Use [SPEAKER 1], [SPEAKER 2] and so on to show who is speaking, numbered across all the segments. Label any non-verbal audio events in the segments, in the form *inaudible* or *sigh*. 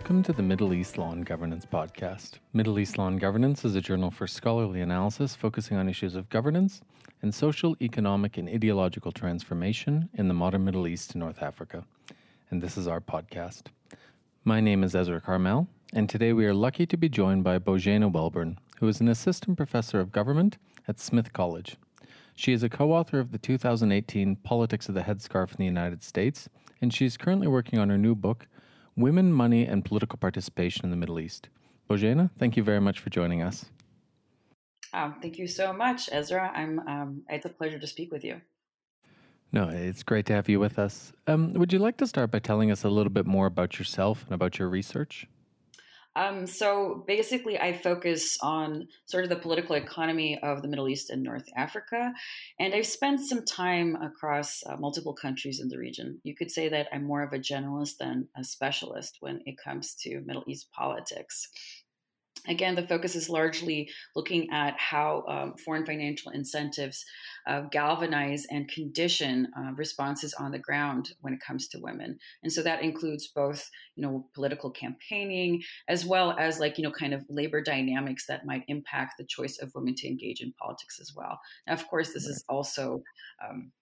[SPEAKER 1] Welcome to the Middle East Law and Governance podcast. Middle East Law and Governance is a journal for scholarly analysis focusing on issues of governance and social, economic, and ideological transformation in the modern Middle East and North Africa. And this is our podcast. My name is Ezra Carmel, and today we are lucky to be joined by Bozena Welborne, who is an assistant professor of government at Smith College. She is a co author of the 2018 Politics of the Headscarf in the United States, and she is currently working on her new book, Women, Money, and Political Participation in the Middle East. Bozena, thank you very much for joining us.
[SPEAKER 2] Um, thank you so much, Ezra. I'm. Um, it's a pleasure to speak with you.
[SPEAKER 1] No, it's great to have you with us. Um, would you like to start by telling us a little bit more about yourself and about your research?
[SPEAKER 2] Um, so basically, I focus on sort of the political economy of the Middle East and North Africa. And I've spent some time across uh, multiple countries in the region. You could say that I'm more of a generalist than a specialist when it comes to Middle East politics. Again, the focus is largely looking at how um, foreign financial incentives uh, galvanize and condition uh, responses on the ground when it comes to women. And so that includes both, you know, political campaigning as well as like, you know, kind of labor dynamics that might impact the choice of women to engage in politics as well. Now, of course, this is also um,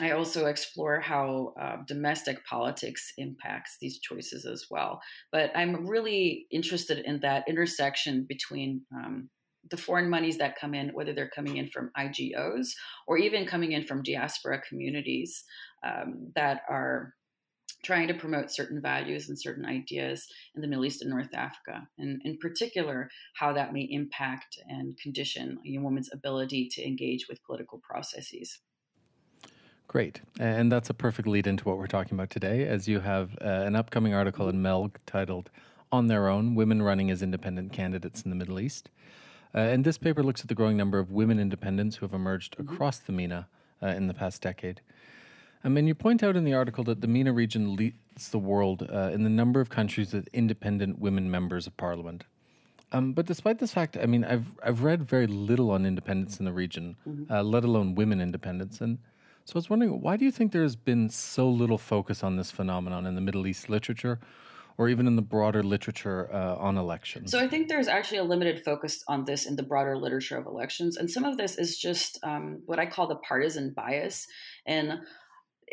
[SPEAKER 2] I also explore how uh, domestic politics impacts these choices as well. But I'm really interested in that intersection between um, the foreign monies that come in, whether they're coming in from IGOs or even coming in from diaspora communities um, that are trying to promote certain values and certain ideas in the Middle East and North Africa, and in particular, how that may impact and condition a woman's ability to engage with political processes.
[SPEAKER 1] Great. And that's a perfect lead into what we're talking about today, as you have uh, an upcoming article in MELG titled On Their Own Women Running as Independent Candidates in the Middle East. Uh, and this paper looks at the growing number of women independents who have emerged mm-hmm. across the MENA uh, in the past decade. I mean, you point out in the article that the MENA region leads the world uh, in the number of countries with independent women members of parliament. Um, but despite this fact, I mean, I've I've read very little on independence in the region, mm-hmm. uh, let alone women independence. And so I was wondering, why do you think there's been so little focus on this phenomenon in the Middle East literature? Or even in the broader literature uh, on elections?
[SPEAKER 2] So, I think there's actually a limited focus on this in the broader literature of elections. And some of this is just um, what I call the partisan bias. And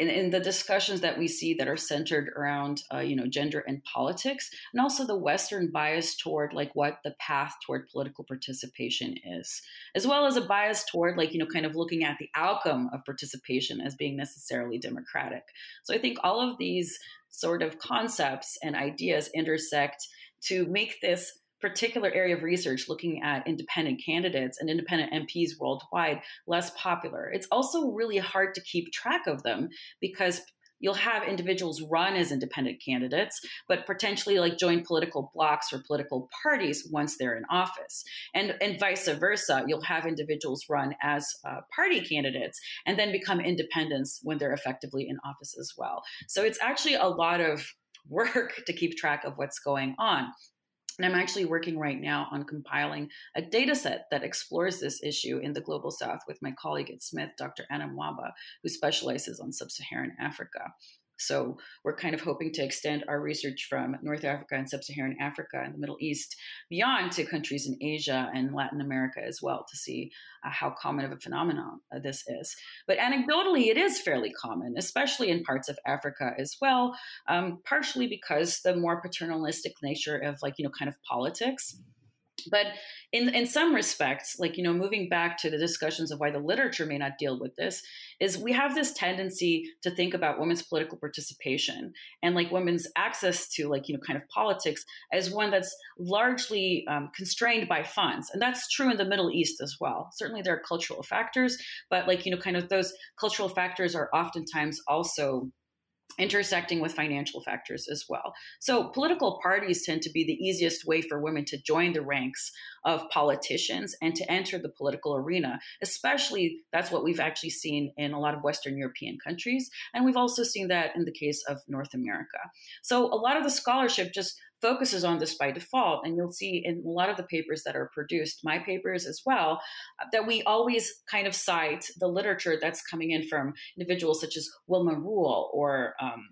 [SPEAKER 2] in, in, the discussions that we see that are centered around uh, you know gender and politics and also the western bias toward like what the path toward political participation is as well as a bias toward like you know kind of looking at the outcome of participation as being necessarily democratic. So i think all of these sort of concepts and ideas intersect to make this particular area of research looking at independent candidates and independent MPs worldwide less popular. It's also really hard to keep track of them because you'll have individuals run as independent candidates, but potentially like join political blocs or political parties once they're in office. And, and vice versa, you'll have individuals run as uh, party candidates and then become independents when they're effectively in office as well. So it's actually a lot of work *laughs* to keep track of what's going on. And I'm actually working right now on compiling a data set that explores this issue in the global south with my colleague at Smith, Dr. Anna Mwaba, who specializes on sub Saharan Africa. So we're kind of hoping to extend our research from North Africa and Sub-Saharan Africa and the Middle East beyond to countries in Asia and Latin America as well to see uh, how common of a phenomenon uh, this is. But anecdotally, it is fairly common, especially in parts of Africa as well, um, partially because the more paternalistic nature of like, you know, kind of politics but in in some respects like you know moving back to the discussions of why the literature may not deal with this is we have this tendency to think about women's political participation and like women's access to like you know kind of politics as one that's largely um, constrained by funds. And that's true in the middle east as well. Certainly there are cultural factors but like you know kind of those cultural factors are oftentimes also intersecting with financial factors as well. So, political parties tend to be the easiest way for women to join the ranks of politicians and to enter the political arena, especially that's what we've actually seen in a lot of Western European countries. And we've also seen that in the case of North America. So, a lot of the scholarship just focuses on this by default. And you'll see in a lot of the papers that are produced, my papers as well, uh, that we always kind of cite the literature that's coming in from individuals such as Wilma Rule or um,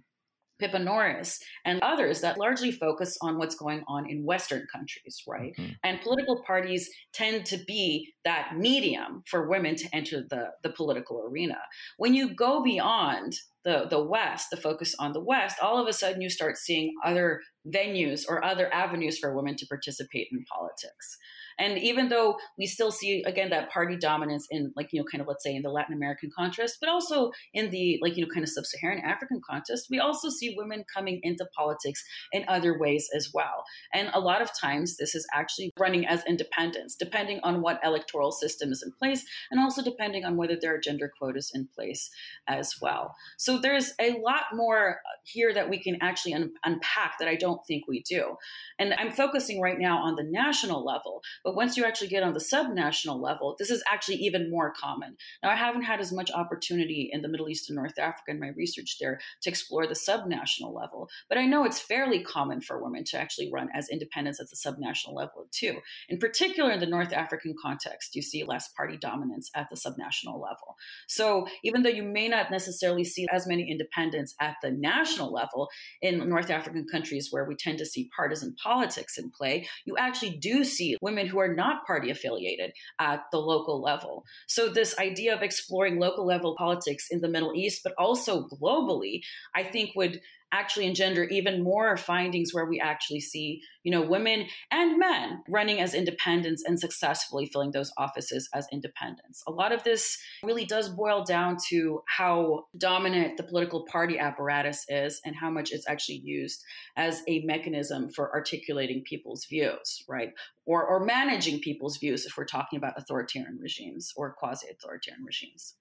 [SPEAKER 2] Pippa Norris, and others that largely focus on what's going on in Western countries, right? Mm-hmm. And political parties tend to be that medium for women to enter the, the political arena. When you go beyond the, the West, the focus on the West, all of a sudden you start seeing other venues or other avenues for women to participate in politics. And even though we still see again that party dominance in like you know kind of let's say in the Latin American context, but also in the like you know kind of sub-Saharan African context, we also see women coming into politics in other ways as well. And a lot of times this is actually running as independents, depending on what electoral system is in place, and also depending on whether there are gender quotas in place as well. So there's a lot more here that we can actually un- unpack that I don't think we do. And I'm focusing right now on the national level, but once you actually get on the subnational level, this is actually even more common. Now, I haven't had as much opportunity in the Middle East and North Africa in my research there to explore the subnational level, but I know it's fairly common for women to actually run as independents at the subnational level too. In particular, in the North African context, you see less party dominance at the subnational level. So even though you may not necessarily see as many independents at the national level in North African countries where we tend to see partisan politics in play, you actually do see women who are not party affiliated at the local level. So, this idea of exploring local level politics in the Middle East, but also globally, I think would actually engender even more findings where we actually see, you know, women and men running as independents and successfully filling those offices as independents. A lot of this really does boil down to how dominant the political party apparatus is and how much it's actually used as a mechanism for articulating people's views, right? Or, or managing people's views if we're talking about authoritarian regimes or quasi authoritarian regimes.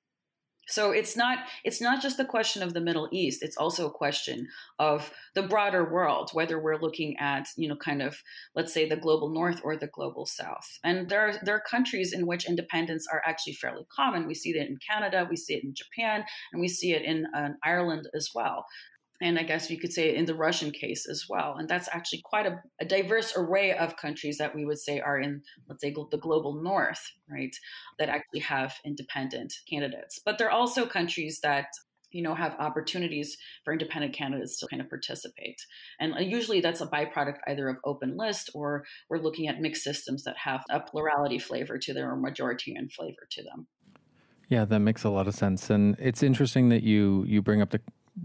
[SPEAKER 2] So it's not it's not just a question of the Middle East. It's also a question of the broader world, whether we're looking at you know kind of let's say the global North or the global South. And there are, there are countries in which independence are actually fairly common. We see that in Canada, we see it in Japan, and we see it in uh, Ireland as well and I guess you could say in the Russian case as well. And that's actually quite a, a, diverse array of countries that we would say are in, let's say, the global north, right, that actually have independent candidates. But there are also countries that you know have opportunities for independent candidates to kind of participate and uh, usually that's a byproduct either of open list or we're looking at mixed systems that have a plurality flavor to them or majoritarian flavor to them
[SPEAKER 1] yeah that makes a lot of sense and it's interesting that you you bring up the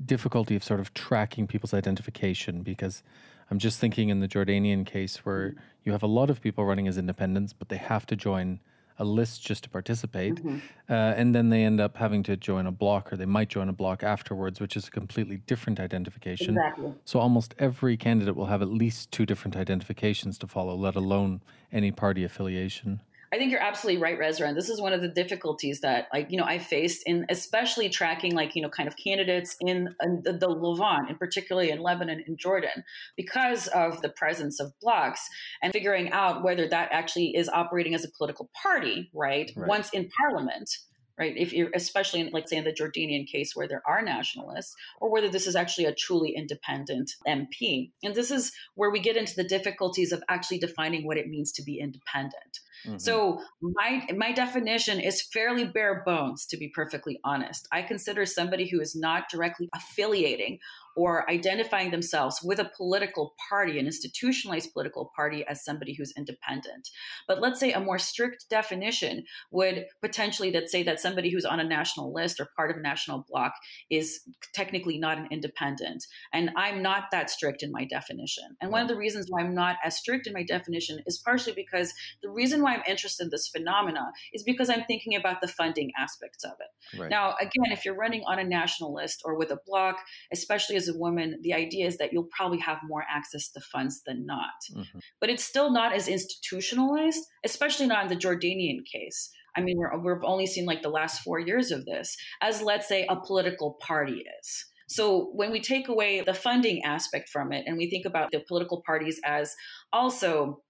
[SPEAKER 1] difficulty of sort of tracking people's identification because I'm just thinking in the Jordanian case where mm-hmm. you have a lot of people running as independents, but they have to join a list just to participate. Mm-hmm. Uh, and then they end up having to join a block or they might join a block afterwards, which is a completely different identification.
[SPEAKER 2] Exactly.
[SPEAKER 1] So almost every candidate will have at least two different identifications to follow, let alone any party affiliation.
[SPEAKER 2] I think you're absolutely right, Ezra. And This is one of the difficulties that, like, you know, I faced in especially tracking, like, you know, kind of candidates in, in the, the, Levant, and particularly in Lebanon and Jordan, because of the presence of blocks and figuring out whether that actually is operating as a political party, right? right. Once in parliament right? If you're especially in, like say in the Jordanian case where there are nationalists, or whether this is actually a truly independent MP. And this is where we get into the difficulties of actually defining what it means to be independent. Mm-hmm. So my my definition is fairly bare bones, to be perfectly honest. I consider somebody who is not directly affiliating or identifying themselves with a political party, an institutionalized political party, as somebody who's independent. But let's say a more strict definition would potentially that say that somebody who's on a national list or part of a national bloc is technically not an independent. And I'm not that strict in my definition. And one of the reasons why I'm not as strict in my definition is partially because the reason why I'm interested in this phenomena is because I'm thinking about the funding aspects of it. Right. Now, again, if you're running on a national list or with a bloc, especially as a woman, the idea is that you'll probably have more access to funds than not. Mm-hmm. But it's still not as institutionalized, especially not in the Jordanian case. I mean, we're, we've only seen like the last four years of this, as let's say a political party is. So when we take away the funding aspect from it and we think about the political parties as also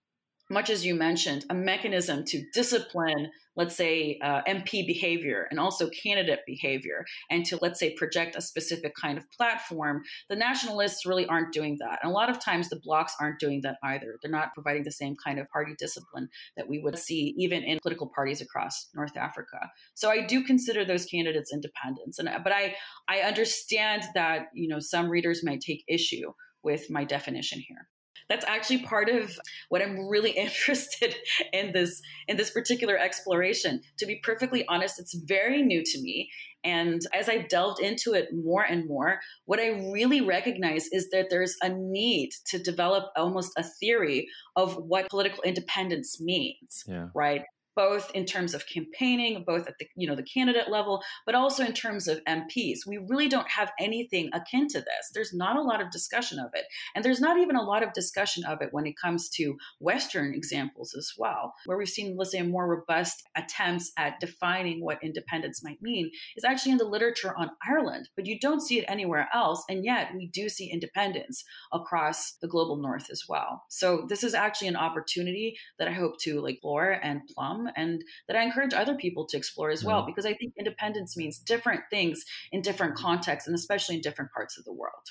[SPEAKER 2] much as you mentioned, a mechanism to discipline, let's say, uh, MP behavior and also candidate behavior, and to, let's say, project a specific kind of platform, the nationalists really aren't doing that. And a lot of times the blocs aren't doing that either. They're not providing the same kind of party discipline that we would see even in political parties across North Africa. So I do consider those candidates independents. And, but I, I understand that, you know, some readers might take issue with my definition here that's actually part of what I'm really *laughs* interested in this in this particular exploration. To be perfectly honest, it's very new to me. And as I've delved into it more and more, what I really recognize is that there's a need to develop almost a theory of what political independence means, yeah. right? Both in terms of campaigning, both at the you know the candidate level, but also in terms of MPs. We really don't have anything akin to this. There's not a lot of discussion of it, and there's not even a lot of discussion of it when it comes to Western examples as well, where we've seen, let's say, more robust attempts at defining what independence might mean is actually in the literature on Ireland, but you don't see it anywhere else, and yet we do see independence across the global North as well. So this is actually an opportunity that I hope to like explore and plumb and that I encourage other people to explore as well, mm-hmm. because I think independence means different things in different contexts and especially in different parts of the world.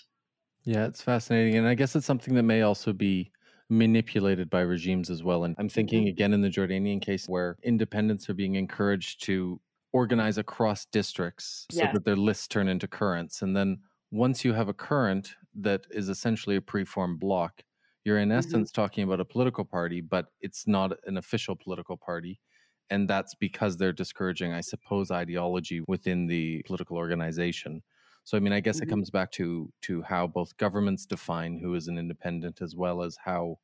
[SPEAKER 1] Yeah, it's fascinating. And I guess it's something that may also be manipulated by regimes as well. And I'm thinking mm-hmm. again in the Jordanian case where independents are being encouraged to organize across districts so that their lists turn into currents. And then once you have a current that is essentially a preformed block, you're in mm-hmm. essence talking about a political party, but it's not an official political party. And that's because they're discouraging, I suppose, ideology within the political organization. So I mean, I guess mm-hmm. it comes back to to how both governments define who is an independent as well as how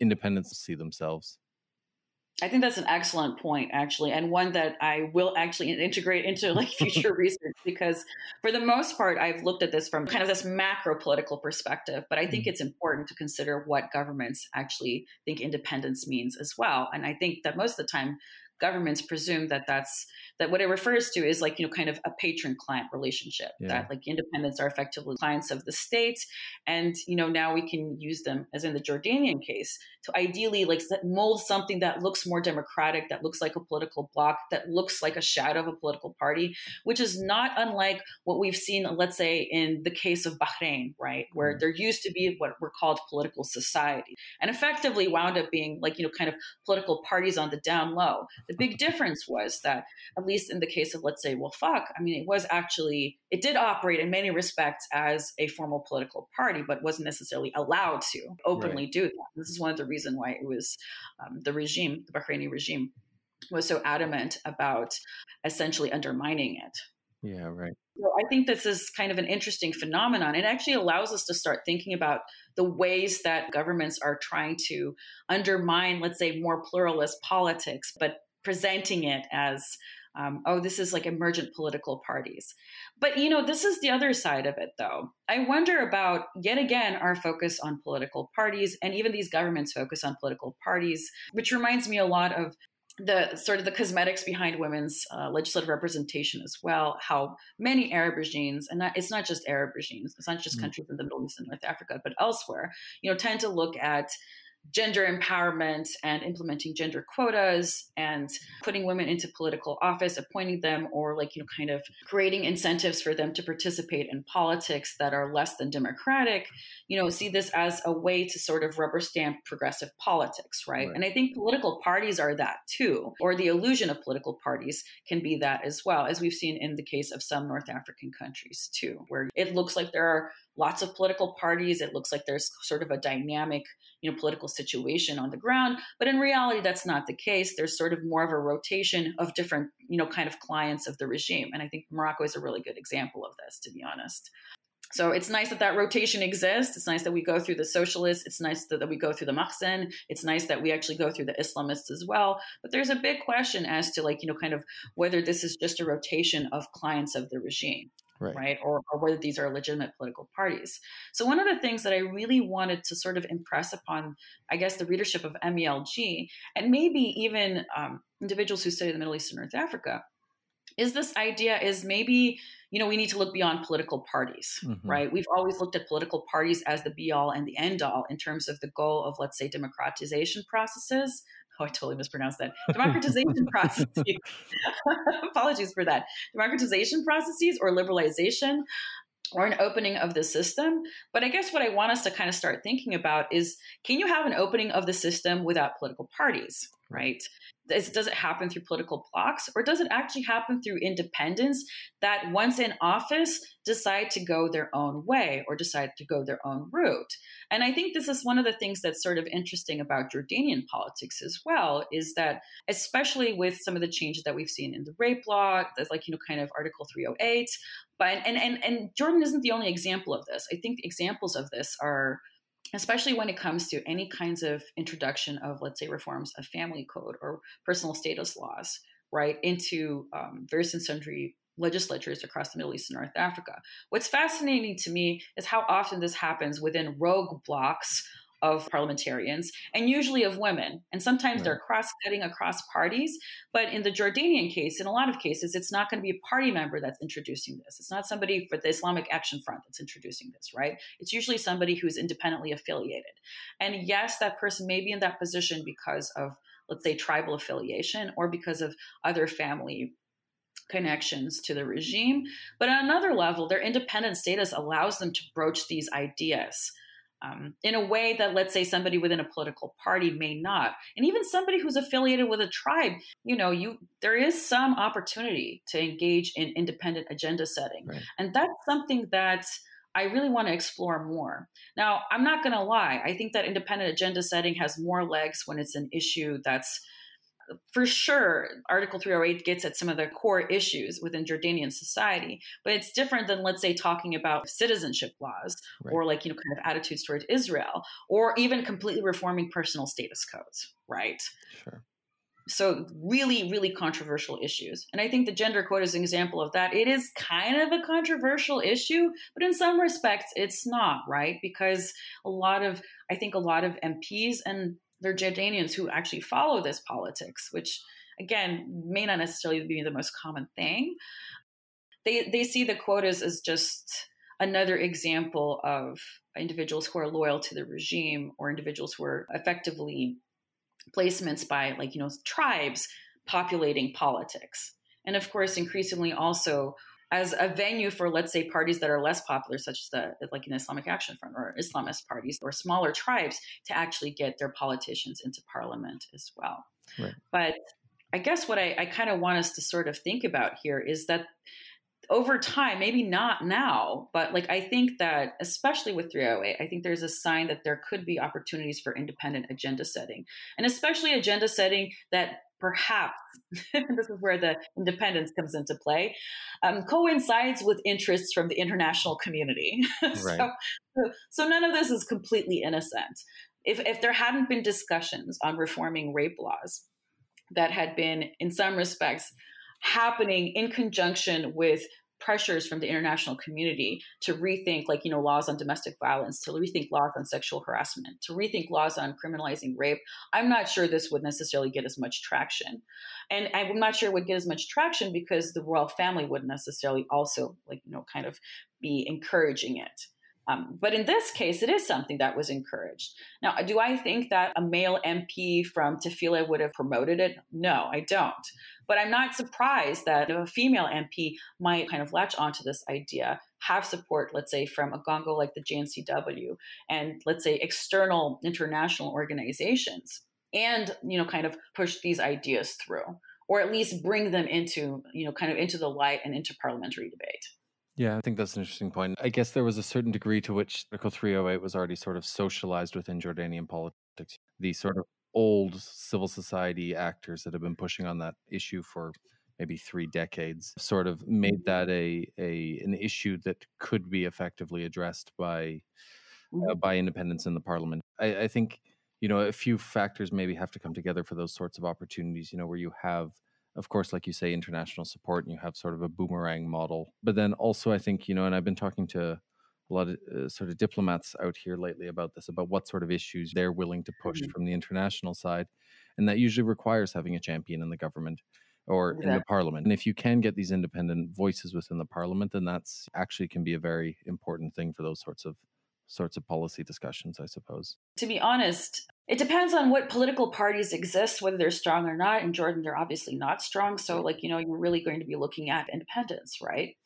[SPEAKER 1] independents see themselves.
[SPEAKER 2] I think that's an excellent point, actually, and one that I will actually integrate into like *laughs* future research because, for the most part, I've looked at this from kind of this macro political perspective. But I think mm-hmm. it's important to consider what governments actually think independence means as well. And I think that most of the time, governments presume that that's that what it refers to is like you know kind of a patron client relationship yeah. that like independents are effectively clients of the state and you know now we can use them as in the jordanian case to ideally like mold something that looks more democratic that looks like a political bloc that looks like a shadow of a political party which is not unlike what we've seen let's say in the case of bahrain right where mm. there used to be what were called political society and effectively wound up being like you know kind of political parties on the down low the big *laughs* difference was that, at least in the case of, let's say, al-Wefaq, I mean, it was actually, it did operate in many respects as a formal political party, but wasn't necessarily allowed to openly right. do that. This is one of the reasons why it was um, the regime, the Bahraini regime, was so adamant about essentially undermining it.
[SPEAKER 1] Yeah, right.
[SPEAKER 2] So I think this is kind of an interesting phenomenon. It actually allows us to start thinking about the ways that governments are trying to undermine, let's say, more pluralist politics, but presenting it as um, oh, this is like emergent political parties. But, you know, this is the other side of it, though. I wonder about, yet again, our focus on political parties and even these governments' focus on political parties, which reminds me a lot of the sort of the cosmetics behind women's uh, legislative representation as well. How many Arab regimes, and not, it's not just Arab regimes, it's not just mm-hmm. countries in the Middle East and North Africa, but elsewhere, you know, tend to look at gender empowerment and implementing gender quotas and putting women into political office, appointing them, or like, you know, kind of creating incentives for them to participate in politics that are less than democratic, you know, see this as a way to sort of rubber stamp progressive politics, right? right? And I think political parties are that too, or the illusion of political parties can be that as well, as we've seen in the case of some North African countries too, where it looks like there are lots of political parties. It looks like there's sort of a dynamic, you know, political situation on the ground. But in reality, that's not the case. There's sort of more of a rotation of different, you know, kind of clients of the regime. And I think Morocco is a really good example of this, to be honest. So it's nice that that rotation exists. It's nice that we go through the socialists. It's nice that, that we go through the Makhzen. It's nice that we actually go through the Islamists as well. But there's a big question as to like, you know, kind of whether this is just a rotation of clients of the regime right, right? Or, or whether these are legitimate political parties. So one of the things that I really wanted to sort of impress upon, I guess, the readership of MELG, and maybe even um, individuals who study the Middle East and North Africa, is this idea is maybe you know we need to look beyond political parties mm-hmm. right we've always looked at political parties as the be all and the end all in terms of the goal of let's say democratization processes oh i totally mispronounced that. Democratization *laughs* processes. *laughs* Apologies for that. Democratization processes or liberalization or an opening of the system. But I guess what I want us to kind of start thinking about is can you have an opening of the system without political parties, right? Does, it happen through political blocks or does it actually happen through independents that once in office decide to go their own way or decide to go their own route? And I think this is one of the things that's sort of interesting about Jordanian politics as well is that especially with some of the changes that we've seen in the rape law, that's like, you know, kind of Article 308, but and and and Jordan isn't the only example of this. I think examples of this are especially when it comes to any kinds of introduction of, let's say, reforms of family code or personal status laws, right, into um, various and sundry legislatures across the Middle East and North Africa. What's fascinating to me is how often this happens within rogue blocs of parliamentarians and usually of women. And sometimes right. they're cross cutting across parties. But in the Jordanian case, in a lot of cases, it's not going to be a party member that's introducing this. It's not somebody for the Islamic Action Front that's introducing this, right? It's usually somebody who's independently affiliated. And yes, that person may be in that position because of, let's say, tribal affiliation or because of other family connections to the regime. But on another level, their independent status allows them to broach these ideas um, in a way that, let's say, somebody within a political party may not, and even somebody who's affiliated with a tribe, you know, you there is some opportunity to engage in independent agenda setting, right. and that's something that I really want to explore more. Now, I'm not going to lie; I think that independent agenda setting has more legs when it's an issue that's for sure, Article 308 gets at some of the core issues within Jordanian society, but it's different than, let's say, talking about citizenship laws right. or like, you know, kind of attitudes towards Israel or even completely reforming personal status codes, right? Sure. So, really, really controversial issues. And I think the gender quota is an example of that. It is kind of a controversial issue, but in some respects, it's not, right? Because a lot of, I think a lot of MPs and they're Jordanians who actually follow this politics, which again may not necessarily be the most common thing. They they see the quotas as just another example of individuals who are loyal to the regime or individuals who are effectively placements by like you know tribes populating politics and of course increasingly also as a venue for, let's say, parties that are less popular, such as the like an Islamic Action Front or Islamist parties or smaller tribes, to actually get their politicians into parliament as well. Right. But I guess what I, I kind of want us to sort of think about here is that over time, maybe not now, but like I think that especially with 308, I think there's a sign that there could be opportunities for independent agenda setting, and especially agenda setting that perhaps *laughs* this is where the independence comes into play um, coincides with interests from the international community *laughs* right. so, so none of this is completely innocent if, if there hadn't been discussions on reforming rape laws that had been in some respects happening in conjunction with pressures from the international community to rethink like you know laws on domestic violence to rethink laws on sexual harassment to rethink laws on criminalizing rape i'm not sure this would necessarily get as much traction and i'm not sure it would get as much traction because the royal family wouldn't necessarily also like you know kind of be encouraging it um, but in this case, it is something that was encouraged. Now, do I think that a male MP from Tafila would have promoted it? No, I don't. But I'm not surprised that a female MP might kind of latch onto this idea, have support, let's say, from a gongo like the JNCW, and let's say external international organizations, and you know, kind of push these ideas through, or at least bring them into, you know, kind of into the light and into parliamentary debate.
[SPEAKER 1] Yeah, I think that's an interesting point. I guess there was a certain degree to which Article 308 was already sort of socialized within Jordanian politics. The sort of old civil society actors that have been pushing on that issue for maybe three decades sort of made that a, a an issue that could be effectively addressed by uh, mm-hmm. by independence in the parliament. I, I think you know a few factors maybe have to come together for those sorts of opportunities. You know where you have of course, like you say, international support, and you have sort of a boomerang model. But then also, I think you know, and I've been talking to a lot of uh, sort of diplomats out here lately about this, about what sort of issues they're willing to push mm-hmm. from the international side, and that usually requires having a champion in the government. or exactly. in the parliament. And if you can get these independent voices within the parliament, then that's actually can be a very important thing for those sorts of sorts of policy discussions, I suppose.
[SPEAKER 2] To be honest, it depends on what political parties exist, whether they're strong or not. In Jordan, they're obviously not strong. So, like, you know, you're really going to be looking at independence, right?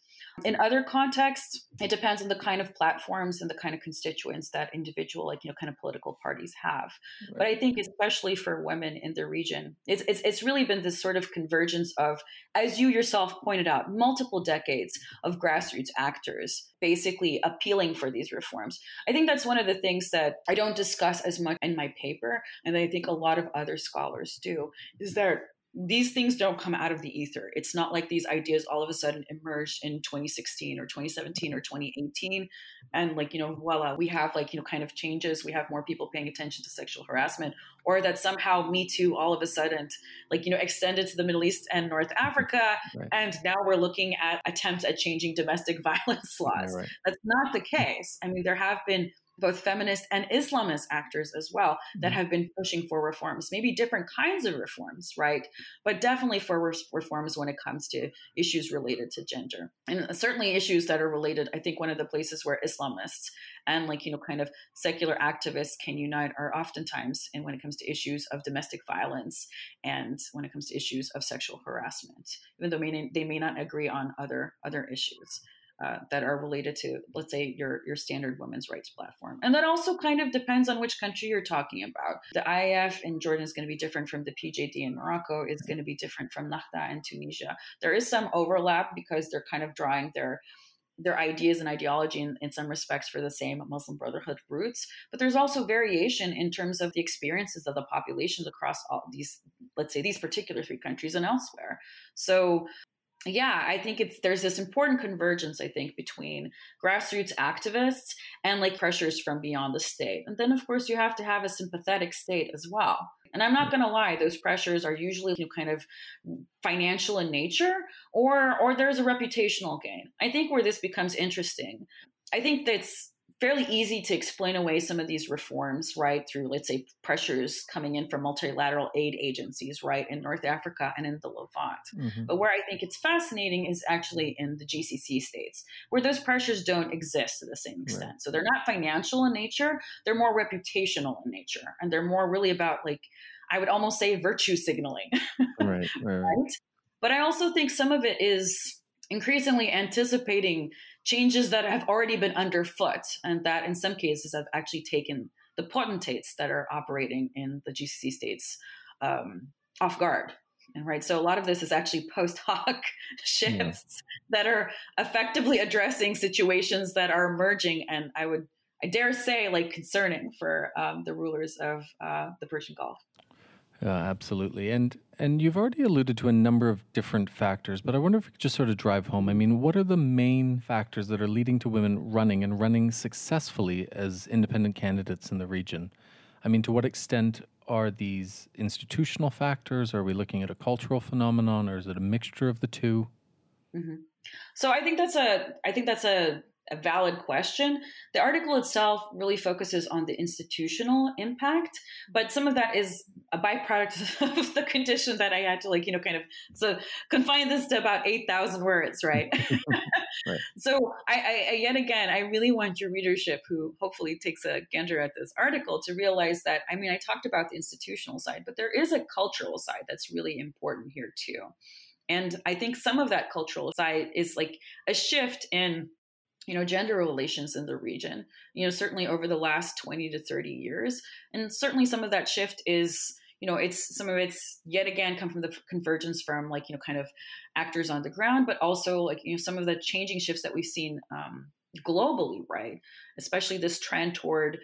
[SPEAKER 2] In other contexts, it depends on the kind of platforms and the kind of constituents that individual, like, you know, kind of political parties have. Right. But I think, especially for women in the region, it's, it's, it's really been this sort of convergence of, as you yourself pointed out, multiple decades of grassroots actors basically appealing for these reforms. I think that's one of the things that I don't discuss as much in my paper, and I think a lot of other scholars do, is that these things don't come out of the ether. It's not like these ideas all of a sudden emerged in 2016 or 2017 or 2018. And like, you know, voila, we have like, you know, kind of changes. We have more people paying attention to sexual harassment, or that somehow Me Too all of a sudden, like, you know, extended to the Middle East and North Africa. Right. And now we're looking at attempts at changing domestic *laughs* violence laws. Right. That's not the case. I mean, there have been both feminist and Islamist actors as well that mm-hmm. have been pushing for reforms, maybe different kinds of reforms, right? But definitely for reforms when it comes to issues related to gender. And certainly issues that are related, I think one of the places where Islamists and like, you know, kind of secular activists can unite are oftentimes and when it comes to issues of domestic violence and when it comes to issues of sexual harassment, even though they may not agree on other other issues uh, that are related to, let's say, your your standard women's rights platform. And that also kind of depends on which country you're talking about. The IAF in Jordan is going to be different from the PJD in Morocco. It's going to be different from Nahda in Tunisia. There is some overlap because they're kind of drawing their their ideas and ideology in, in, some respects for the same Muslim Brotherhood roots, but there's also variation in terms of the experiences of the populations across all these, let's say, these particular three countries and elsewhere. So yeah, I think it's there's this important convergence, I think, between grassroots activists and like pressures from beyond the state. And then of course you have to have a sympathetic state as well. And I'm not mm. gonna lie, those pressures are usually you know, kind of financial in nature or or there's a reputational gain. I think where this becomes interesting, I think that's fairly easy to explain away some of these reforms, right, through, let's say, pressures coming in from multilateral aid agencies, right, in North Africa and in the Levant. Mm-hmm. But where I think it's fascinating is actually in the GCC states, where those pressures don't exist to the same extent. Right. So they're not financial in nature, they're more reputational in nature, and they're more really about, like, I would almost say virtue signaling. *laughs* right, right. right? But I also think some of it is increasingly anticipating changes that have already been underfoot and that in some cases have actually taken the potentates that are operating in the GCC states um, off guard. And right, so a lot of this is actually post hoc *laughs* shifts yeah. that are effectively addressing situations that are emerging, and I would, I dare say, like concerning for um, the rulers of uh, the Persian Gulf.
[SPEAKER 1] Yeah, absolutely. And and you've already alluded to a number of different factors, but I wonder if you could just sort of drive home. I mean, what are the main factors that are leading to women running and running successfully as independent candidates in the region? I mean, to what extent are these institutional factors? Are we looking at a cultural phenomenon, or is it a mixture of the 2
[SPEAKER 2] mm-hmm. So I think that's a I think that's a a valid question. The article itself really focuses on the institutional impact, but some of that is a byproduct *laughs* of the condition that I had to like, you know, kind of so confine this to about 8,000 words, right? *laughs* right. *laughs* So I, I, yet again, I really want your readership who hopefully takes a gander at this article to realize that, I mean, I talked about the institutional side, but there is a cultural side that's really important here too. And I think some of that cultural side is like a shift in you know gender relations in the region you know certainly over the last 20 to 30 years. And certainly some of that shift is you know it's some of it's yet again come from the convergence from like you know kind of actors on the ground but also like you know some of the changing shifts that we've seen um, globally right? Especially this trend toward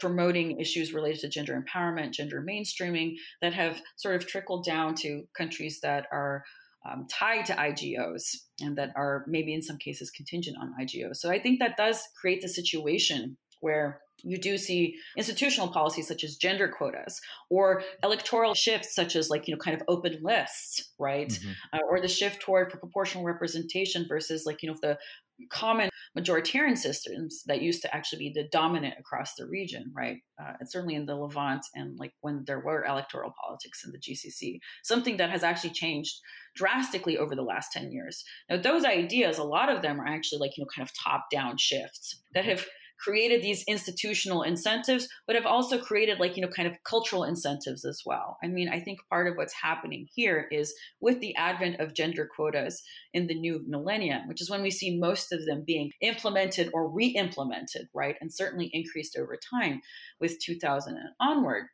[SPEAKER 2] promoting issues related to gender empowerment gender mainstreaming that have sort of trickled down to countries that are um, tied to IGOs and that are maybe in some cases contingent on IGOs. So I think that does create the situation where you do see institutional policies such as gender quotas or electoral shifts such as like you know kind of open lists right mm-hmm. uh, or the shift toward proportional representation versus like you know the common majoritarian systems that used to actually be the dominant across the region, right? Uh, and certainly in the Levant and like when there were electoral politics in the GCC, something that has actually changed drastically over the last 10 years. Now, those ideas, a lot of them are actually like, you know, kind of top down shifts that have created these institutional incentives, but have also created like, you know, kind of cultural incentives as well. I mean, I think part of what's happening here is with the advent of gender quotas in the new millennium, which is when we see most of them being implemented or re implemented, right? And certainly increased over time with 2000 and onward.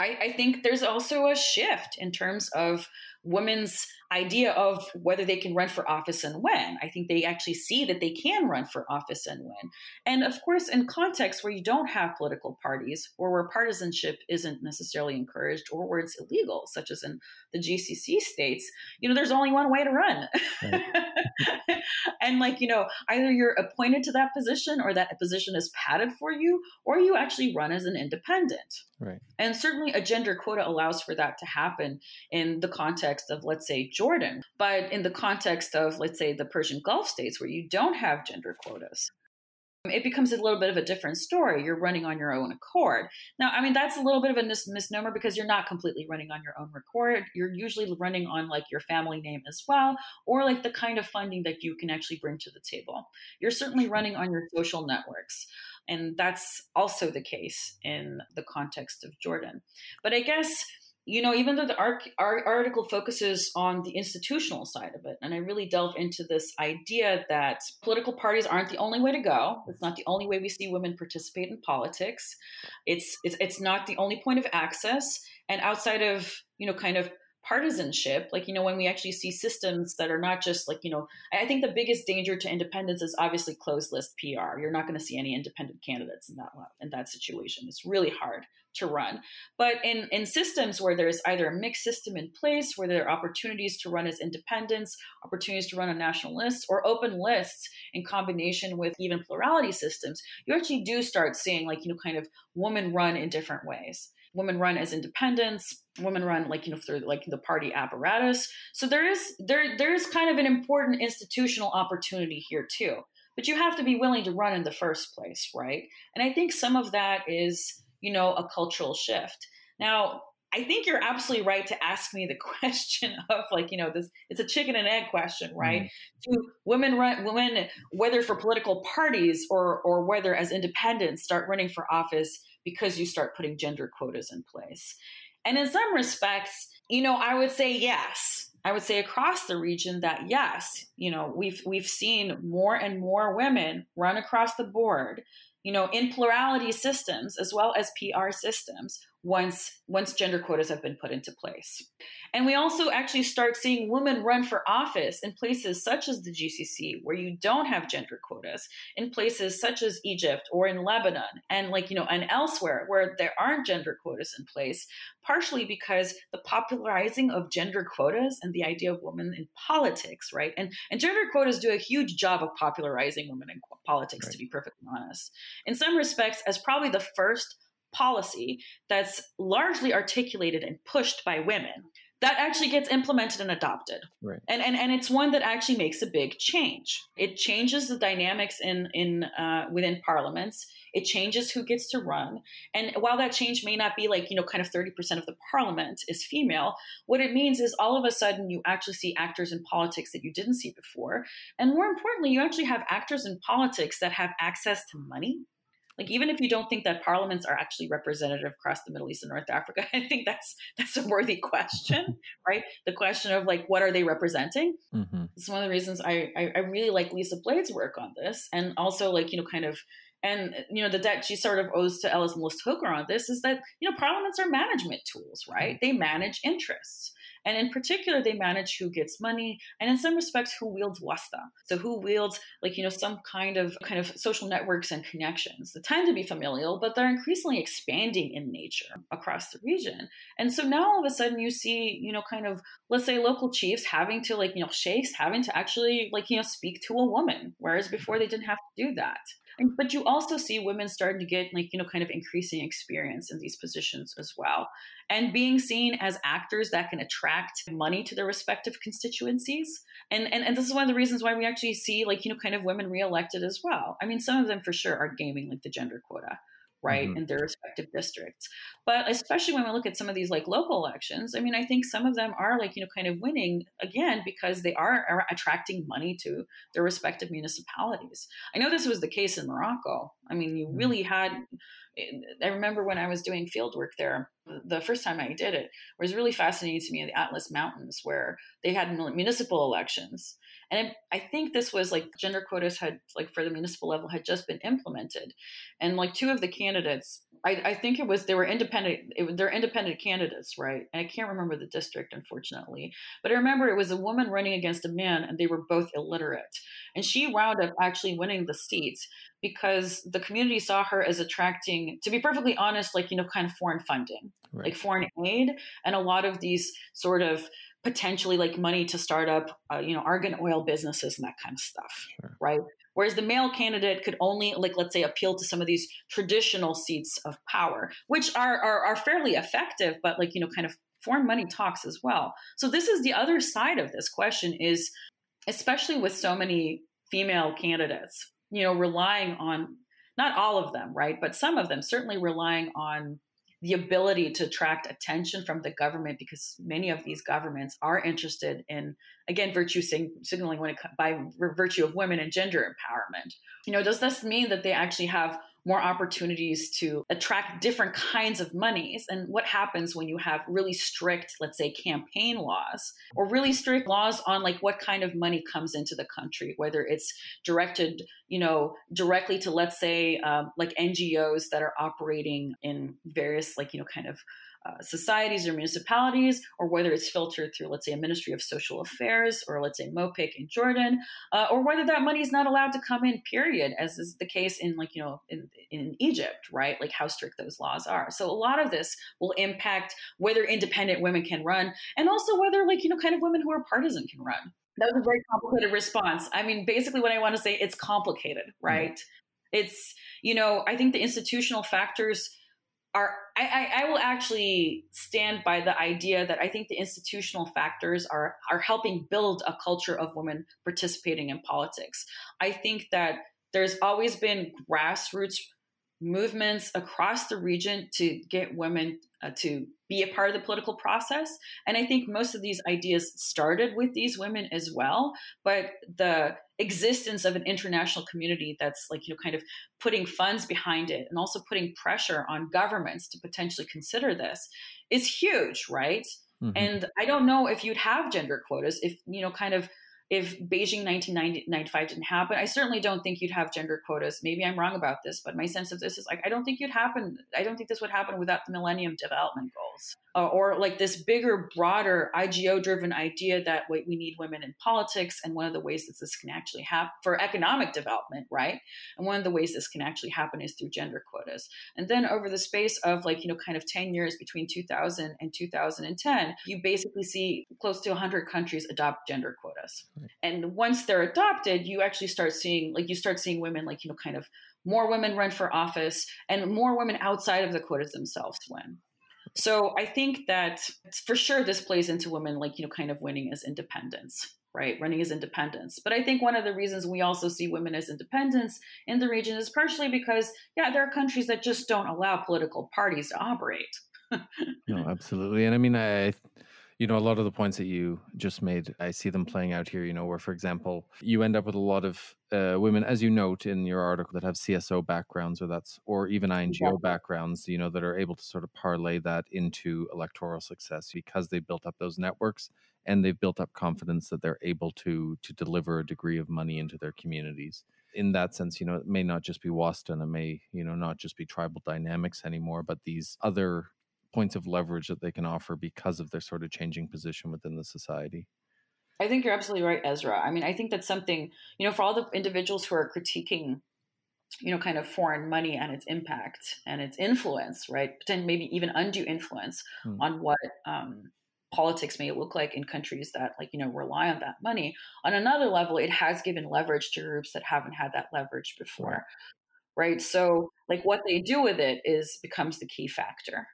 [SPEAKER 2] I, I think there's also a shift in terms of women's idea of whether they can run for office and when. I think they actually see that they can run for office and when. And of course, in contexts where you don't have political parties or where partisanship isn't necessarily encouraged or where it's illegal, such as in the GCC states, you know, there's only one way to run. Right. *laughs* and like, you know, either you're appointed to that position or that position is padded for you, or you actually run as an independent.
[SPEAKER 1] Right.
[SPEAKER 2] And certainly a gender quota allows for that to happen in the context of, let's say, Jordan. But in the context of, let's say, the Persian Gulf states where you don't have gender quotas, it becomes a little bit of a different story. You're running on your own accord. Now, I mean, that's a little bit of a mis- misnomer because you're not completely running on your own accord. You're usually running on like your family name as well, or like the kind of funding that you can actually bring to the table. You're certainly running on your social networks. And that's also the case in the context of Jordan. But I guess you know, even though the arc, our article focuses on the institutional side of it, and I really delve into this idea that political parties aren't the only way to go. It's not the only way we see women participate in politics. It's it's it's not the only point of access. And outside of you know, kind of partisanship like you know when we actually see systems that are not just like you know i think the biggest danger to independence is obviously closed list pr you're not going to see any independent candidates in that in that situation it's really hard to run. But in in systems where there's either a mixed system in place where there are opportunities to run as independents opportunities to run on national lists or open lists in combination with even plurality systems you actually do start seeing like you know kind of women run in different ways. Women run as independents women run like you know through like the party apparatus. So there is there there's kind of an important institutional opportunity here too. But you have to be willing to run in the first place right? And i think some of that is you know a cultural shift now I think you're absolutely right to ask me the *laughs* question of like, you know, this it's a chicken and egg question, right? Mm. Do women run women, whether for political parties or or whether as independents start running for office because you start putting gender quotas in place. And in some respects, you know, I would say yes. I would say across the region that yes, you know, we've we've seen more and more women run across the board, you know, in plurality systems as well as PR systems once once gender quotas have been put into place. And we also actually start seeing women run for office in places such as the GCC where you don't have gender quotas, in places such as Egypt or in Lebanon and like you know and elsewhere where there aren't gender quotas in place, partially because the popularizing of gender quotas and the idea of women in politics, right? And and gender quotas do a huge job of popularizing women in politics right. to be perfectly honest. In some respects as probably the first policy that's largely articulated and pushed by women that actually gets implemented and adopted.
[SPEAKER 1] Right.
[SPEAKER 2] And, and and it's one that actually makes a big change. It changes the dynamics in in uh, within parliaments. It changes who gets to run. And while that change may not be like you know kind of thirty percent of the parliament is female, what it means is all of a sudden you actually see actors in politics that you didn't see before, and more importantly, you actually have actors in politics that have access to money like even if you don't think that parliaments are actually representative across the Middle East and North Africa, *laughs* I think that's that's a worthy question, *laughs* right? The question of like what are they representing? Mm-hmm. It's one of the reasons I, I, I really like Lisa Blaydes' work on this, and also like you know kind of and you know the debt she sort of owes to Ellen Lust-Okar on this is that you know parliaments are management tools, right? Mm-hmm. They manage interests. And in particular, they manage who gets money and in some respects who wields wasta. So who wields like, you know, some kind of kind of social networks and connections that tend to be familial, but they're increasingly expanding in nature across the region. And so now all of a sudden you see, you know, kind of let's say local chiefs having to like, you know, sheikhs having to actually like, you know, speak to a woman, whereas before they didn't have to do that. And, but you also see women starting to get like, you know, kind of increasing experience in these positions as well. And being seen as actors that can attract money to their respective constituencies. And, and, and this is one of the reasons why we actually see like, you know, kind of women reelected as well. I mean, some of them for sure are gaming like the gender quota right mm-hmm. in their respective districts but especially when we look at some of these like local elections i mean i think some of them are like you know kind of winning again because they are, are attracting money to their respective municipalities i know this was the case in morocco i mean you mm-hmm. really had I remember when I was doing field work there, the first time I did it, it was really fascinating to me in the Atlas Mountains, where they had municipal elections and I think this was like gender quotas had like for the municipal level had just been implemented, and like two of the candidates, I, I think it was they were independent. It, they're independent candidates, right? And I can't remember the district, unfortunately, but I remember it was a woman running against a man, and they were both illiterate, and she wound up actually winning the seats because the community saw her as attracting, to be perfectly honest, like you know, kind of foreign funding, right. like foreign aid, and a lot of these sort of potentially like money to start up, uh, you know, argan oil businesses and that kind of stuff, sure. right? Whereas the male candidate could only, like, let's say, appeal to some of these traditional seats of power, which are, are, are fairly effective, but like, you know, kind of foreign money talks as well. So this is the other side of this question is, especially with so many female candidates, you know, relying on not all of them, right, but some of them certainly relying on the ability to attract attention from the government because many of these governments are interested in again virtue sing- signaling when it by virtue of women and gender empowerment. You know does this mean that they actually have more opportunities to attract different kinds of monies. And what happens when you have really strict, let's say, campaign laws or really strict laws on like what kind of money comes into the country, whether it's directed, you know, directly to, let's say, um, like NGOs that are operating in various, like, you know, kind of uh, societies or municipalities, or whether it's filtered through, let's say, a Ministry of Social Affairs, or let's say MOPIC in Jordan, uh, or whether that money is not allowed to come in, period, as is the case in, like, you know, in, in Egypt, right? Like how strict those laws are. So a lot of this will impact whether independent women can run, and also whether, like, you know, kind of women who are partisan can run. That was a very complicated response. I mean, basically, what I want to say, it's complicated, right? Mm-hmm. It's, you know, I think the institutional factors are I, I, will actually stand by the idea that I think the institutional factors are are helping build a culture of women participating in politics. I think that there's always been grassroots movements across the region to get women uh, to be a part of the political process. And I think most of these ideas started with these women as well. But the existence of an international community that's like, you know, kind of putting funds behind it and also putting pressure on governments to potentially consider this is huge, right? Mm-hmm. And I don't know if you'd have gender quotas if, you know, kind of if Beijing 1995 didn't happen, I certainly don't think you'd have gender quotas. Maybe I'm wrong about this, but my sense of this is like I don't think you'd happen. I don't think this would happen without the Millennium Development Uh, or like this bigger, broader IGO-driven idea that wait, we need women in politics, and one of the ways that this can actually happen for economic development, right? And one of the ways this can actually happen is through gender quotas. And then over the space of like you know kind of 10 years between 2000 and 2010, you basically see close to 100 countries adopt gender quotas. And once they're adopted, you actually start seeing like you start seeing women like you know kind of more women run for office and more women outside of the quotas themselves win. So I think that for sure this plays into women like you know kind of winning as independence right? Running as independence. But i think one of the reasons we also see women as independents in the region is partially because yeah there are countries that just don't allow political parties to operate. *laughs*
[SPEAKER 1] No absolutely. And i mean i you know, a lot of the points that you just made, I see them playing out here, you know, where, for example, you end up with a lot of uh, women, as you note in your article, that have CSO backgrounds or that's, or even INGO yeah. backgrounds, you know, that are able to sort of parlay that into electoral success because they built up those networks and they've built up confidence that they're able to, to deliver a degree of money into their communities in that sense, you know, it may not just be WASTA, it may, you know, not just be tribal dynamics anymore, but these other points of leverage that they can offer because of their sort of changing position within the society.
[SPEAKER 2] I think you're absolutely right, Ezra. I mean, I think that's something, you know, for all the individuals who are critiquing, you know, kind of foreign money and its impact and its influence, right? Pretend maybe even undue influence hmm. on what um, politics may look like in countries that, like, you know, rely on that money. On another level, it has given leverage to groups that haven't had that leverage before. Right. right? So like what they do with it is becomes the key factor.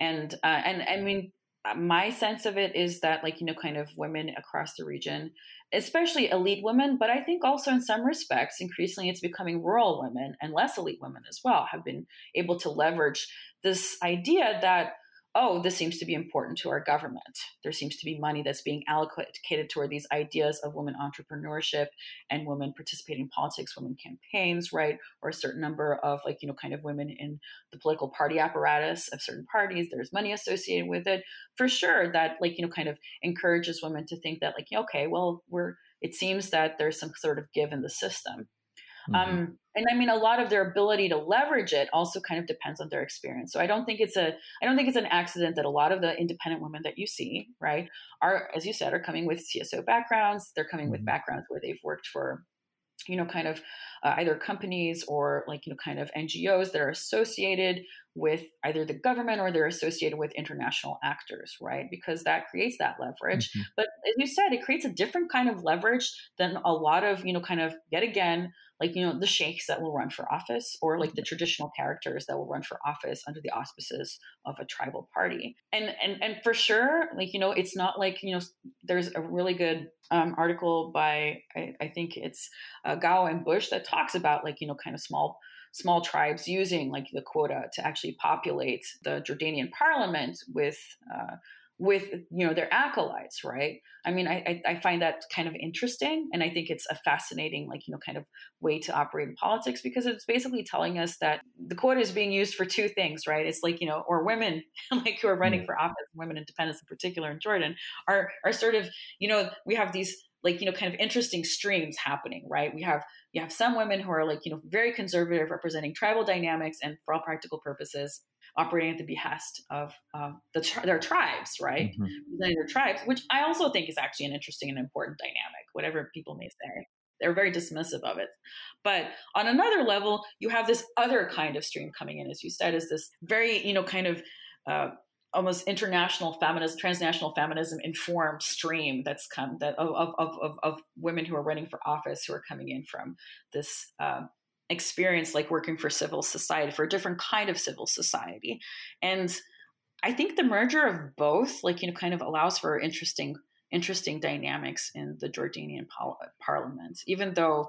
[SPEAKER 2] And uh, and I mean uh, my sense of it is that like you know kind of women across the region especially elite women but i think also in some respects increasingly it's becoming rural women and less elite women as well have been able to leverage this idea that oh, this seems to be important to our government. There seems to be money that's being allocated toward these ideas of women entrepreneurship and women participating in politics, women campaigns, right? Or a certain number of like, you know, kind of women in the political party apparatus of certain parties. There's money associated with it. For sure, that like, you know, kind of encourages women to think that like, okay, well, we're it seems that there's some sort of give in the system. Mm-hmm. Um, and I mean, a lot of their ability to leverage it also kind of depends on their experience. So I don't think it's a, I don't think it's an accident that a lot of the independent women that you see, right, are, as you said, are coming with CSO backgrounds. They're coming mm-hmm. with backgrounds where they've worked for you know, kind of uh, either companies or like, you know, kind of NGOs that are associated with either the government or they're associated with international actors, right? Because that creates that leverage. Mm-hmm. But as you said, it creates a different kind of leverage than a lot of, you know, kind of yet again, like, you know, the sheikhs that will run for office or like the traditional characters that will run for office under the auspices of a tribal party. And and and for sure, like, you know, it's not like, you know, there's a really good um, article by I, I think it's uh, Gao and Bush that talks about like, you know, kind of small small tribes using like the quota to actually populate the Jordanian parliament with uh, with you know their acolytes right i mean I, I find that kind of interesting and i think it's a fascinating like you know kind of way to operate in politics because it's basically telling us that the quota is being used for two things right it's like you know or women *laughs* like who are running mm. for office women independents in particular in jordan are are sort of you know we have these like you know kind of interesting streams happening right? We have you have some women who are like you know very conservative representing tribal dynamics and for all practical purposes operating at the behest of the, their tribes right? Mm-hmm. representing their tribes which i also think is actually an interesting and important dynamic whatever people may say. They're very dismissive of it. But on another level you have this other kind of stream coming in as you said is this very you know kind of uh, almost international feminism, transnational feminism informed stream that's come that of, of, of, of women who are running for office who are coming in from this uh, experience, like working for civil society, for a different kind of civil society. And I think the merger of both, like, you know, kind of allows for interesting, interesting dynamics in the Jordanian pol- parliament, even though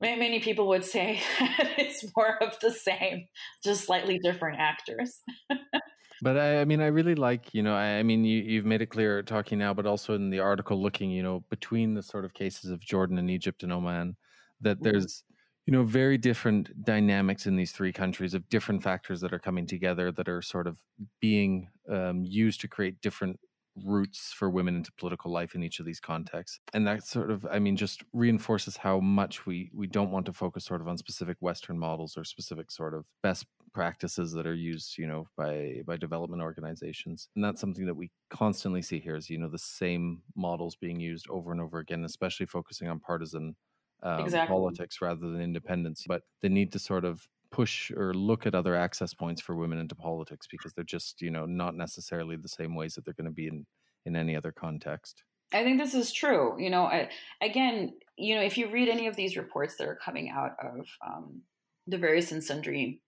[SPEAKER 2] many people would say *laughs* it's more of the same, just slightly different actors. *laughs*
[SPEAKER 1] but I, I, mean, I really like, you know, I, I mean, you, you've made it clear talking now, but also in the article looking, you know, between the sort of cases of Jordan and Egypt and Oman, that mm-hmm. there's, you know, very different dynamics in these three countries of different factors that are coming together that are sort of being um, used to create different routes for women into political life in each of these contexts and that sort of i mean just reinforces how much we we don't want to focus sort of on specific western models or specific sort of best practices that are used you know by by development organizations and that's something that we constantly see here is you know the same models being used over and over again especially focusing on partisan um, exactly. politics rather than independence but the need to sort of push or look at other access points for women into politics because they're just you know not necessarily the same ways that they're going to be in in any other context.
[SPEAKER 2] I think this is true you know I, again you know if you read any of these reports that are coming out of um, the various and sundry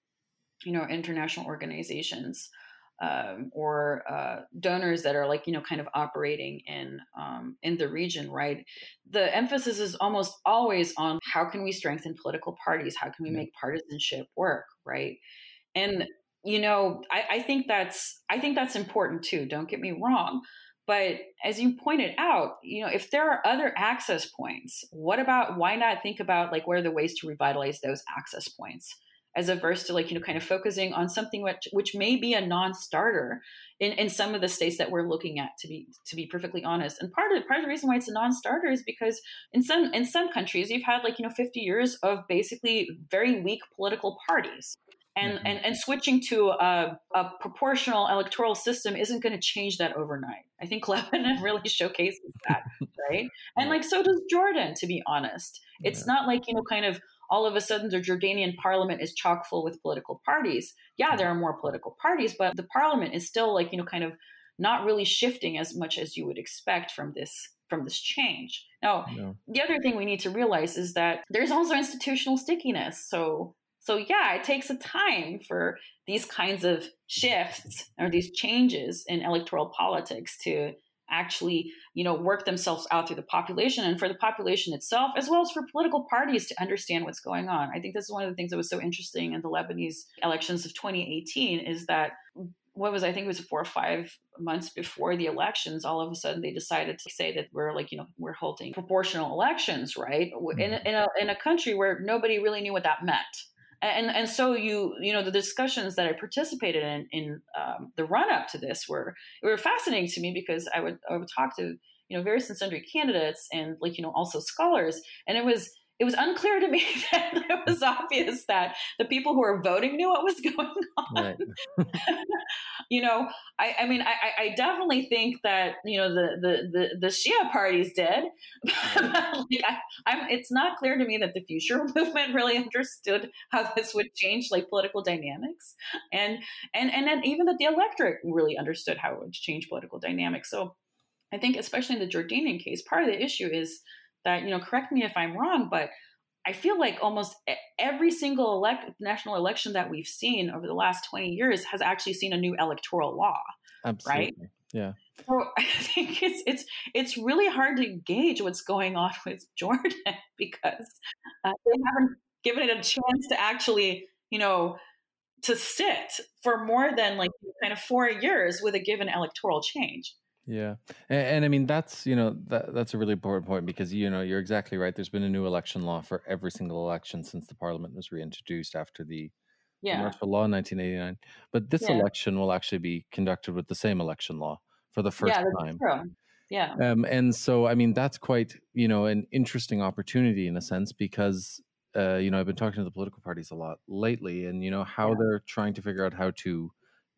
[SPEAKER 2] you know international organizations um, or uh, donors that are like you know kind of operating in um, in the region right? The emphasis is almost always on how can we strengthen political parties? How can we make partisanship work right? And you know I, I think that's i think that's important too don't get me wrong but as you pointed out you know if there are other access points what about why not think about like what are the ways to revitalize those access points as averse to like you know kind of focusing on something which which may be a non-starter in, in some of the states that we're looking at to be to be perfectly honest and part of part of the reason why it's a non-starter is because in some in some countries you've had like you know 50 years of basically very weak political parties and, mm-hmm. and, and switching to a, a, proportional electoral system isn't going to change that overnight. I think *laughs* Lebanon really showcases that, right? And like so does Jordan, to be honest. It's yeah. not like you know, kind of all of a sudden the Jordanian parliament is chock full with political parties. Yeah, there are more political parties, but the parliament is still like, you know, kind of not really shifting as much as you would expect from this from this change. Now, no. the other thing we need to realize is that there's also institutional stickiness. So, so yeah, it takes a time for these kinds of shifts or these changes in electoral politics to actually you know work themselves out through the population and for the population itself as well as for political parties to understand what's going on i think this is one of the things that was so interesting in the lebanese elections of 2018 is that what was I think it was four or five months before the elections, all of a sudden they decided to say that we're like, you know, we're holding proportional elections, right? Mm-hmm. In, in, a, in a country where nobody really knew what that meant. And, and so you you know the discussions that I participated in in um, the run up to this were were fascinating to me because I would I would talk to you know various and sundry candidates and like you know also scholars and it was it was unclear to me *laughs* that it was obvious that the people who were voting knew what was *laughs* going on. Right. *laughs* you know, I, I mean, I, I, definitely think that you know the the the, the Shia parties did. like I, I'm, it's not clear to me that the future movement really understood how this would change like political dynamics, and and and then even that the electorate really understood how it would change political dynamics. So, I think especially in the Jordanian case, part of the issue is that you know correct me if i'm wrong but i feel like almost every single elect- national election that we've seen over the last 20 years has actually seen a new electoral law
[SPEAKER 1] Absolutely.
[SPEAKER 2] right
[SPEAKER 1] yeah
[SPEAKER 2] so *laughs* i think it's it's it's really hard to gauge what's going on *laughs* with jordan because uh, they haven't given it a chance to actually you know to sit for more than like kind of four years with a given electoral change
[SPEAKER 1] yeah, and, and, I mean that's you know that that's a really important point because you know you're exactly right. There's been a new election law for every single election since the parliament was reintroduced after the yeah. Martial Law in 1989. But this yeah. election will actually be conducted with the same election law for the first
[SPEAKER 2] yeah,
[SPEAKER 1] time.
[SPEAKER 2] True. Yeah.
[SPEAKER 1] Um, and so I mean that's quite you know an interesting opportunity in a sense because uh, you know I've been talking to the political parties a lot lately, and you know how they're trying to figure out how to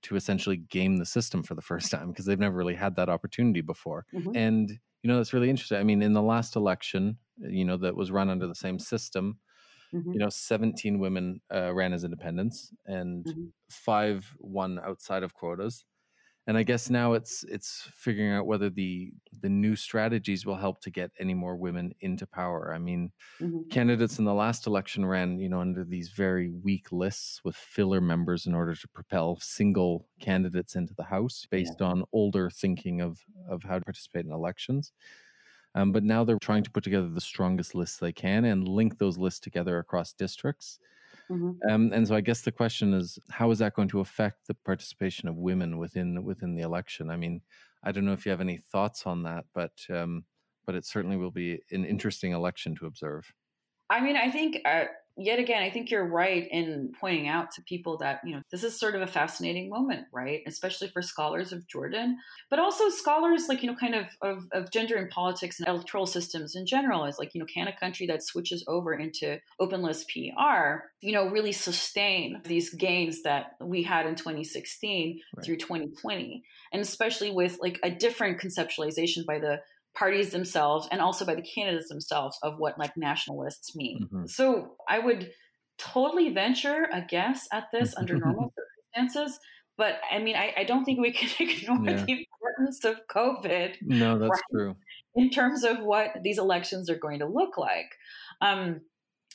[SPEAKER 1] to essentially game the system for the first *laughs* time because they've never really had that opportunity before. Mm-hmm. And you know that's really interesting. I mean, in the last election, you know, that was run under the same system, mm-hmm. you know, 17 women uh, ran as independents and mm-hmm. five won outside of quotas and I guess now it's it's figuring out whether the the new strategies will help to get any more women into power. I mean, mm-hmm. candidates in the last election ran, you know, under these very weak lists with filler members in order to propel single candidates into the House based yeah. on older thinking of of how to participate in elections. Um, but now they're trying to put together the strongest lists they can and link those lists together across districts Mm-hmm. Um, and so I guess the question is, how is that going to affect the participation of women within within the election? I mean, I don't know if you have any thoughts on that, but um, but it certainly will be an interesting election to observe.
[SPEAKER 2] I mean, I think uh, yet again, I think you're right in pointing out to people that, you know, this is sort of a fascinating moment, right? Especially for scholars of Jordan, but also scholars like, you know, kind of, of, of gender and politics and electoral systems in general is like, you know, can a country that switches over into open list PR, you know, really sustain these gains that we had in 2016 right. through 2020? And especially with like a different conceptualization by the parties themselves and also by the candidates themselves of what like nationalists mean. Mm-hmm. So I would totally venture a guess at this under *laughs* normal circumstances. But I mean, I, I, don't think we can *laughs* ignore yeah. the importance of COVID.
[SPEAKER 1] No, that's right, true.
[SPEAKER 2] In terms of what these elections are going to look like. Um,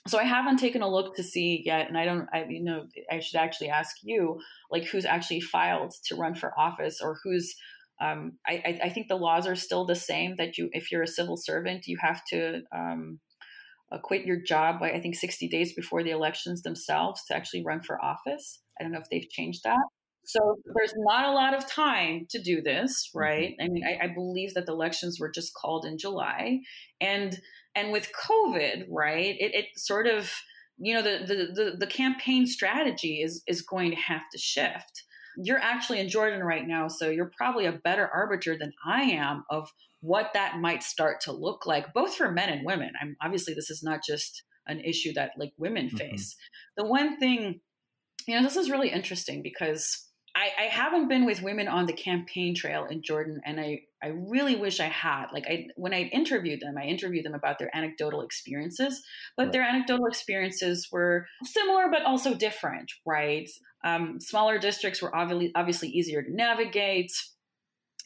[SPEAKER 2] so I haven't taken a look to see yet, and I don't. I you know I should actually ask you, like, who's actually filed to run for office, or who's um, I, I, think the laws are still the same that you, if you're a civil servant, you have to um, quit your job by I think 60 days before the elections themselves to actually run for office. I don't know if they've changed that. So there's not a lot of time to do this, mm-hmm. right? I mean, I, I, believe that the elections were just called in July, and and with COVID, right? It, it sort of you know the, the the the campaign strategy is is going to have to shift you're actually in Jordan right now, so you're probably a better arbiter than I am of what that might start to look like, both for men and women. I'm obviously this is not just an issue that like women mm-hmm. face. Mm-hmm. The one thing, you know, this is really interesting because I, I, haven't been with women on the campaign trail in Jordan, and I, I really wish I had. Like I when I interviewed them, I interviewed them about their anecdotal experiences, but right. their anecdotal experiences were similar but also different, right? Um, smaller districts were obviously obviously easier to navigate.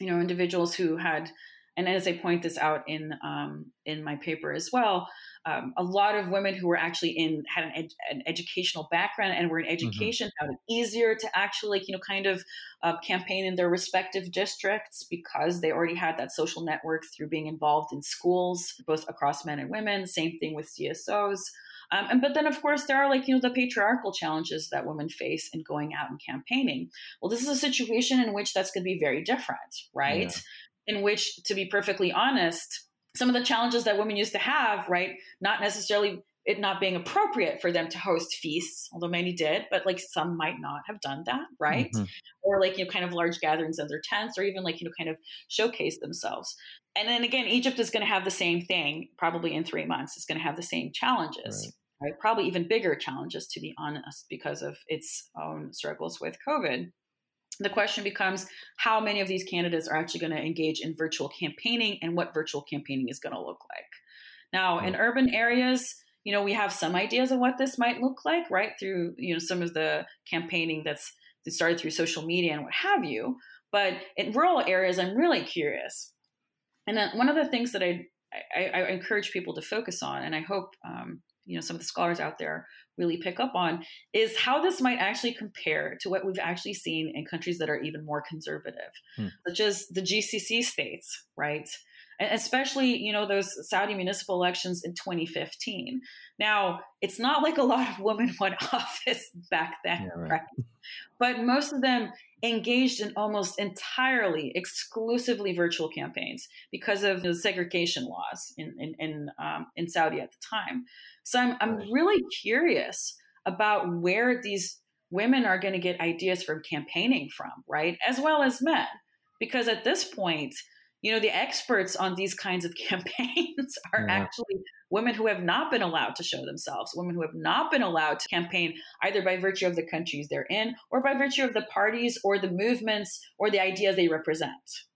[SPEAKER 2] You know, individuals who had and as I point this out in um, in my paper as well, um, a lot of women who were actually in had an, ed, an educational background and were in mm-hmm. education mm-hmm. found it easier to actually you know kind of uh, campaign in their respective districts because they already had that social network through being involved in schools, both across men and women. Same thing with CSOs. Um, and but then of course there are like you know the patriarchal challenges that women face in going out and campaigning. Well, this is a situation in which that's going to be very different, right? Yeah. In which, to be perfectly honest, some of the challenges that women used to have, right, not necessarily it not being appropriate for them to host feasts, although many did, but like some might not have done that, right? Mm-hmm. Or like, you know, kind of large gatherings under tents or even like, you know, kind of showcase themselves. And then again, Egypt is going to have the same thing probably in three months. It's going to have the same challenges, right. right? Probably even bigger challenges, to be honest, because of its own struggles with COVID the question becomes how many of these candidates are actually going to engage in virtual campaigning and what virtual campaigning is going to look like. Now, in urban areas, you know, we have some ideas of what this might look like, right? Through, you know, some of the campaigning that's that started through social media and what have you. But in rural areas, I'm really curious. And then one of the things that I, I, I encourage people to focus on, and I hope um, you know some of the scholars out there really pick up on is how this might actually compare to what we've actually seen in countries that are even more conservative. Hmm. such as the gcc states right? And especially you know those saudi municipal elections in 2015 now it's not like a lot of women won *laughs* office back then yeah, right. right? But most of them engaged in almost entirely exclusively virtual campaigns because of the segregation laws in in in, um, in saudi at the time so I'm, I'm really curious about where these women are going to get ideas from campaigning from, right? As well as men. Because at this point, you know, the experts on these kinds of *laughs* campaigns are yeah. actually women who have not been allowed to show themselves, women who have not been allowed to campaign either by virtue of the countries they're in or by virtue of the parties or the movements or the ideas they represent,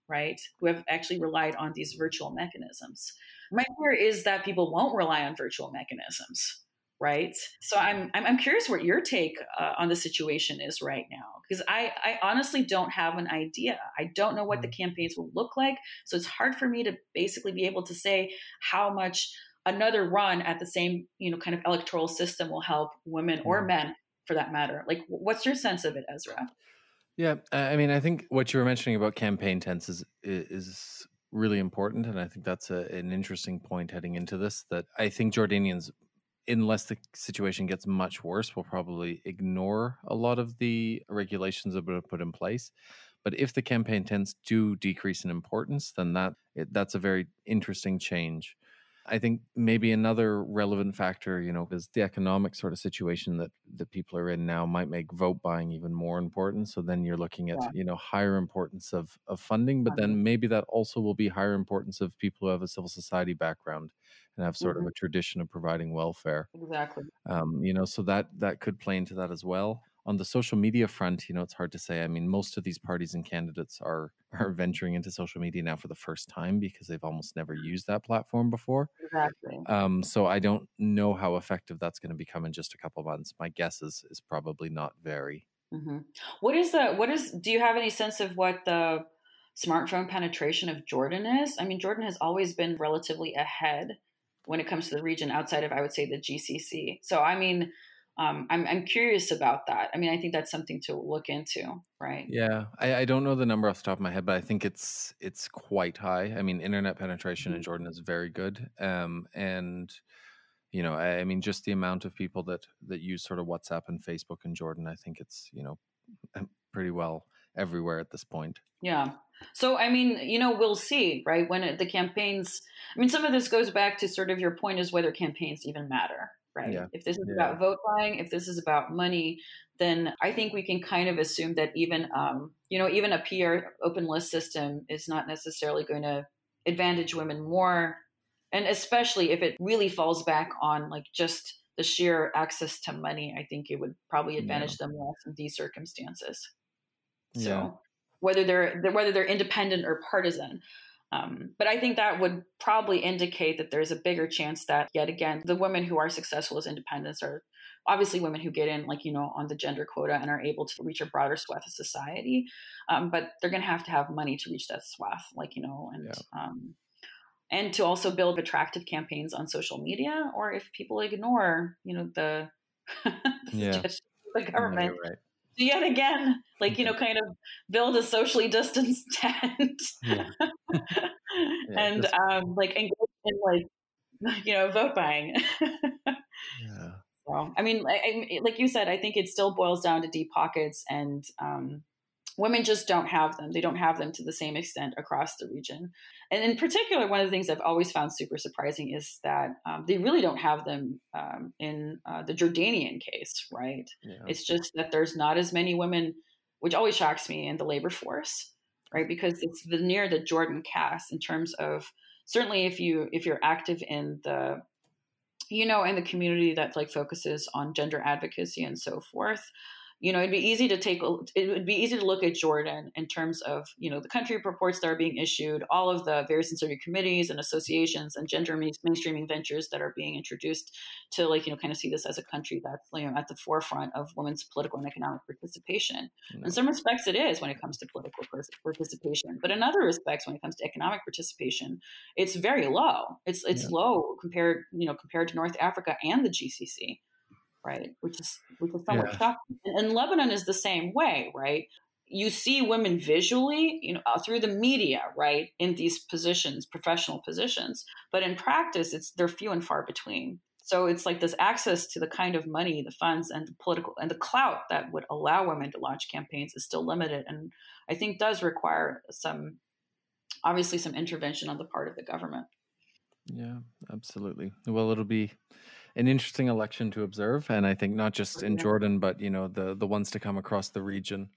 [SPEAKER 2] right? Who have actually relied on these virtual mechanisms. My fear is that people won't rely on virtual mechanisms, right? So I'm I'm, I'm curious what your take uh, on the situation is right now because I I honestly don't have an idea. I don't know what the mm-hmm. campaigns will look like, so it's hard for me to basically be able to say how much another run at the same you know kind of electoral system will help women or mm-hmm. men for that matter. Like, what's your sense of it, Ezra?
[SPEAKER 1] Yeah, I mean, I think what you were mentioning about campaign tents is is really important. And I think that's a, an interesting point heading into this that I think Jordanians, unless the situation gets much worse, will probably ignore a lot of the regulations that are put in place. But if the campaign tents do decrease in importance, then that it, that's a very interesting change. I think maybe another relevant factor, you know, is the economic sort of situation that that people are in now might make vote buying even more important. So then you're looking at, yeah. you know, higher importance of of funding, but then maybe that also will be higher importance of people who have a civil society background and have sort mm-hmm. of a tradition of providing welfare.
[SPEAKER 2] Exactly.
[SPEAKER 1] Um, you know, so that that could play into that as well on the social media front, you know, it's hard to say. I mean, most of these parties and candidates are *laughs* are venturing into social media now for the first time because they've almost never used that platform before.
[SPEAKER 2] Exactly.
[SPEAKER 1] Um, so I don't know how effective that's going to become in just a couple months. My guess is is probably not very.
[SPEAKER 2] Mm-hmm. What is the what is? Do you have any sense of what the smartphone penetration of Jordan is? I mean, Jordan has always been relatively ahead when it comes to the region outside of, I would say, the GCC. So I mean um, I'm, I'm curious about that. I mean, I think that's something to look into, right?
[SPEAKER 1] Yeah, I, I don't know the number off the top of my head, but I think it's it's quite high. I mean, internet penetration mm-hmm. in Jordan is very good, um, and you know, I, I, mean, just the amount of people that that use sort of WhatsApp and Facebook in Jordan, I think it's you know pretty well everywhere at this point.
[SPEAKER 2] Yeah. So I mean, you know, we'll see, right? When it, the campaigns, I mean, some of this goes back to sort of your point is whether campaigns even matter, right? Yeah. If this is yeah. about vote buying, if this is about money, then I think we can kind of assume that even, um, you know, even a PR open list system is not necessarily going to advantage women more. And especially if it really falls back on like just the sheer access to money, I think it would probably advantage yeah. them less in these circumstances. So whether they're whether they're independent or partisan. Um, but I think that would probably indicate that there's a bigger chance that, yet again, the women who are successful as independents are obviously women who get in, like, you know, on the gender quota and are able to reach a broader swath of society. Um, but they're going to have to have money to reach that swath, like, you know, and. Yeah. Um, and to also build attractive campaigns on social media, or if people ignore, you know, the, *laughs* the yeah. the government, right yet again, like, you know, kind of build a socially distanced *laughs* tent. Yeah. *laughs* yeah, and um, like engage in like, *laughs* you know, vote buying. yeah. So, I mean, I, like you said, I think it still boils down to deep pockets and um, women just don't have them. They don't have them to the same extent across the region. And in particular, one of the things I've always found super surprising is that um, they really don't have them um, in uh, the Jordanian case, right? Yeah. It's just that there's not as many women, which always shocks me, in the labor force, right? Because it's the near the Jordan cast in terms of certainly if you if you're active in the you know in the community that like focuses on gender advocacy and so forth you know, it'd be easy to take, it would be easy to look at Jordan in terms of, you know, the country reports that are being issued, all of the various inserted committees and associations and gender mainstreaming ventures that are being introduced to like, you know, kind of see this as a country that's, you know, at the forefront of women's political and economic participation. No. In some respects, it is when it comes to political participation, but in other respects, when it comes to economic participation, it's very low. It's, it's yeah. low compared, you know, compared to North Africa and the GCC right? Which is which is somewhat yeah. shocking. And Lebanon is the same way, right? You see women visually, you know, uh, through the media, right, in these positions, professional positions, but in practice, it's they're few and far between. So it's like this access to the kind of money, the funds, and the political and the clout that would allow women to launch campaigns is still limited, and I think does require some, obviously, some intervention on the part of the government.
[SPEAKER 1] Yeah, absolutely. Well, it'll be an interesting election to observe, and I think not just in Jordan, but you know the the ones to come across the region.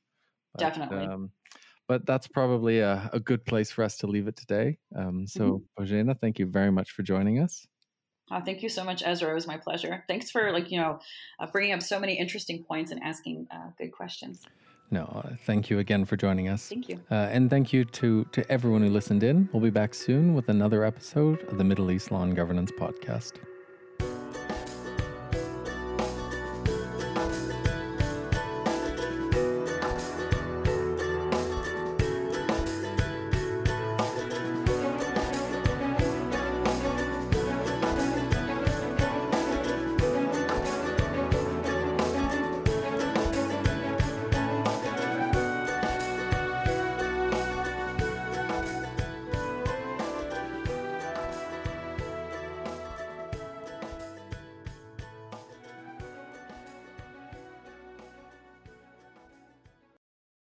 [SPEAKER 2] But, Definitely. Um,
[SPEAKER 1] but that's probably a, a, good place for us to leave it today. Um, so, mm-hmm. thank you very much for joining us.
[SPEAKER 2] Oh, thank you so much, Ezra. It was my pleasure. Thanks for like you know uh, bringing up so many interesting points and asking uh, good questions.
[SPEAKER 1] No, uh, thank you again for joining us.
[SPEAKER 2] Thank you,
[SPEAKER 1] uh, and thank you to to everyone who listened in. We'll be back soon with another episode of the Middle East Law and Governance Podcast.